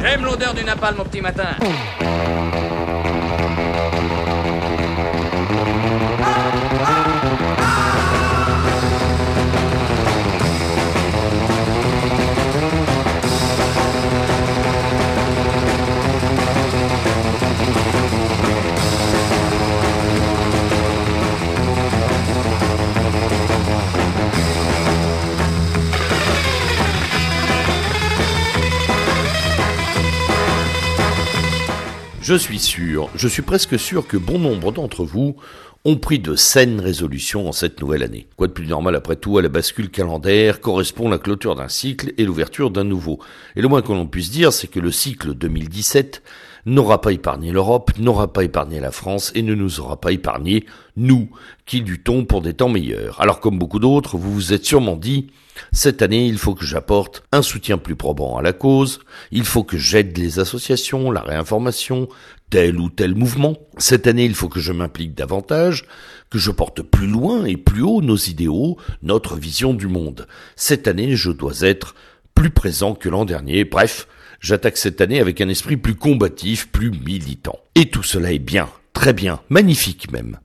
J'aime l'odeur du napalm au petit matin. Je suis sûr, je suis presque sûr que bon nombre d'entre vous ont pris de saines résolutions en cette nouvelle année. Quoi de plus normal après tout à la bascule calendaire correspond la clôture d'un cycle et l'ouverture d'un nouveau. Et le moins que l'on puisse dire, c'est que le cycle 2017 n'aura pas épargné l'Europe, n'aura pas épargné la France et ne nous aura pas épargné nous, qui luttons pour des temps meilleurs. Alors comme beaucoup d'autres, vous vous êtes sûrement dit, cette année, il faut que j'apporte un soutien plus probant à la cause, il faut que j'aide les associations, la réinformation, tel ou tel mouvement. Cette année, il faut que je m'implique davantage, que je porte plus loin et plus haut nos idéaux, notre vision du monde. Cette année, je dois être plus présent que l'an dernier. Bref, j'attaque cette année avec un esprit plus combatif, plus militant. Et tout cela est bien, très bien, magnifique même.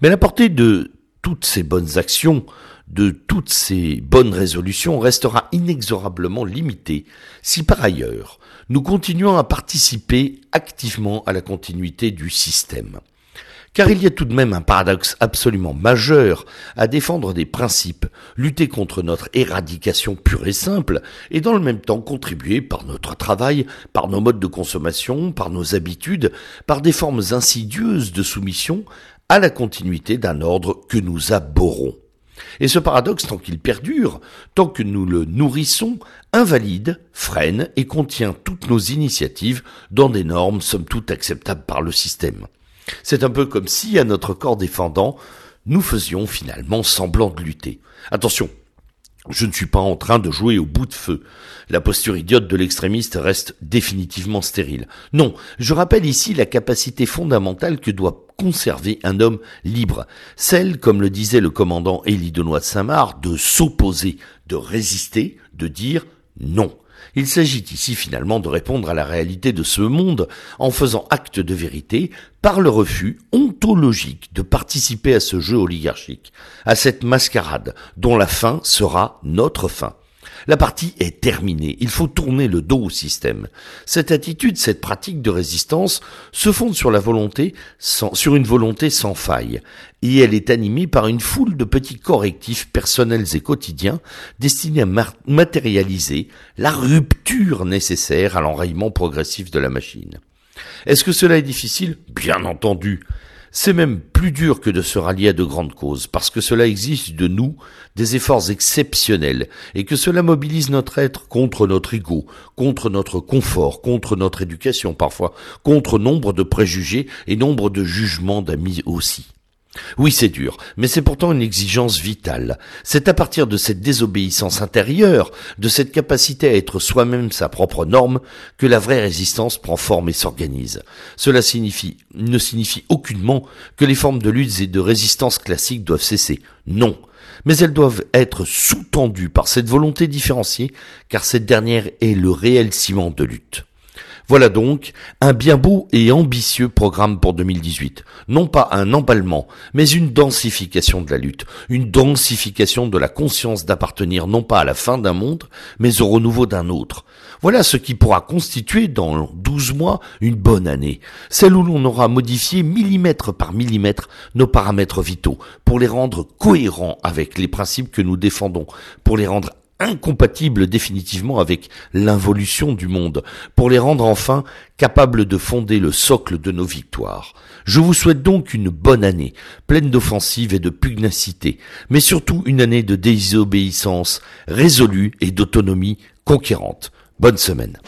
Mais la portée de toutes ces bonnes actions, de toutes ces bonnes résolutions restera inexorablement limitée si par ailleurs nous continuons à participer activement à la continuité du système. Car il y a tout de même un paradoxe absolument majeur à défendre des principes, lutter contre notre éradication pure et simple, et dans le même temps contribuer par notre travail, par nos modes de consommation, par nos habitudes, par des formes insidieuses de soumission, à la continuité d'un ordre que nous abhorrons. Et ce paradoxe, tant qu'il perdure, tant que nous le nourrissons, invalide, freine et contient toutes nos initiatives dans des normes somme toute acceptables par le système. C'est un peu comme si, à notre corps défendant, nous faisions finalement semblant de lutter. Attention, je ne suis pas en train de jouer au bout de feu. La posture idiote de l'extrémiste reste définitivement stérile. Non, je rappelle ici la capacité fondamentale que doit conserver un homme libre. Celle, comme le disait le commandant Élie Denois de Saint-Marc, de s'opposer, de résister, de dire non. Il s'agit ici finalement de répondre à la réalité de ce monde en faisant acte de vérité par le refus ontologique de participer à ce jeu oligarchique, à cette mascarade dont la fin sera notre fin. La partie est terminée. Il faut tourner le dos au système. Cette attitude, cette pratique de résistance se fonde sur la volonté, sur une volonté sans faille. Et elle est animée par une foule de petits correctifs personnels et quotidiens destinés à matérialiser la rupture nécessaire à l'enrayement progressif de la machine. Est-ce que cela est difficile? Bien entendu. C'est même plus dur que de se rallier à de grandes causes, parce que cela existe de nous des efforts exceptionnels, et que cela mobilise notre être contre notre ego, contre notre confort, contre notre éducation parfois, contre nombre de préjugés et nombre de jugements d'amis aussi. Oui, c'est dur, mais c'est pourtant une exigence vitale. C'est à partir de cette désobéissance intérieure, de cette capacité à être soi-même sa propre norme, que la vraie résistance prend forme et s'organise. Cela signifie, ne signifie aucunement que les formes de lutte et de résistance classiques doivent cesser. Non. Mais elles doivent être sous-tendues par cette volonté différenciée, car cette dernière est le réel ciment de lutte. Voilà donc un bien beau et ambitieux programme pour 2018. Non pas un emballement, mais une densification de la lutte, une densification de la conscience d'appartenir non pas à la fin d'un monde, mais au renouveau d'un autre. Voilà ce qui pourra constituer dans 12 mois une bonne année, celle où l'on aura modifié millimètre par millimètre nos paramètres vitaux, pour les rendre cohérents avec les principes que nous défendons, pour les rendre incompatibles définitivement avec l'involution du monde, pour les rendre enfin capables de fonder le socle de nos victoires. Je vous souhaite donc une bonne année, pleine d'offensives et de pugnacité, mais surtout une année de désobéissance résolue et d'autonomie conquérante. Bonne semaine.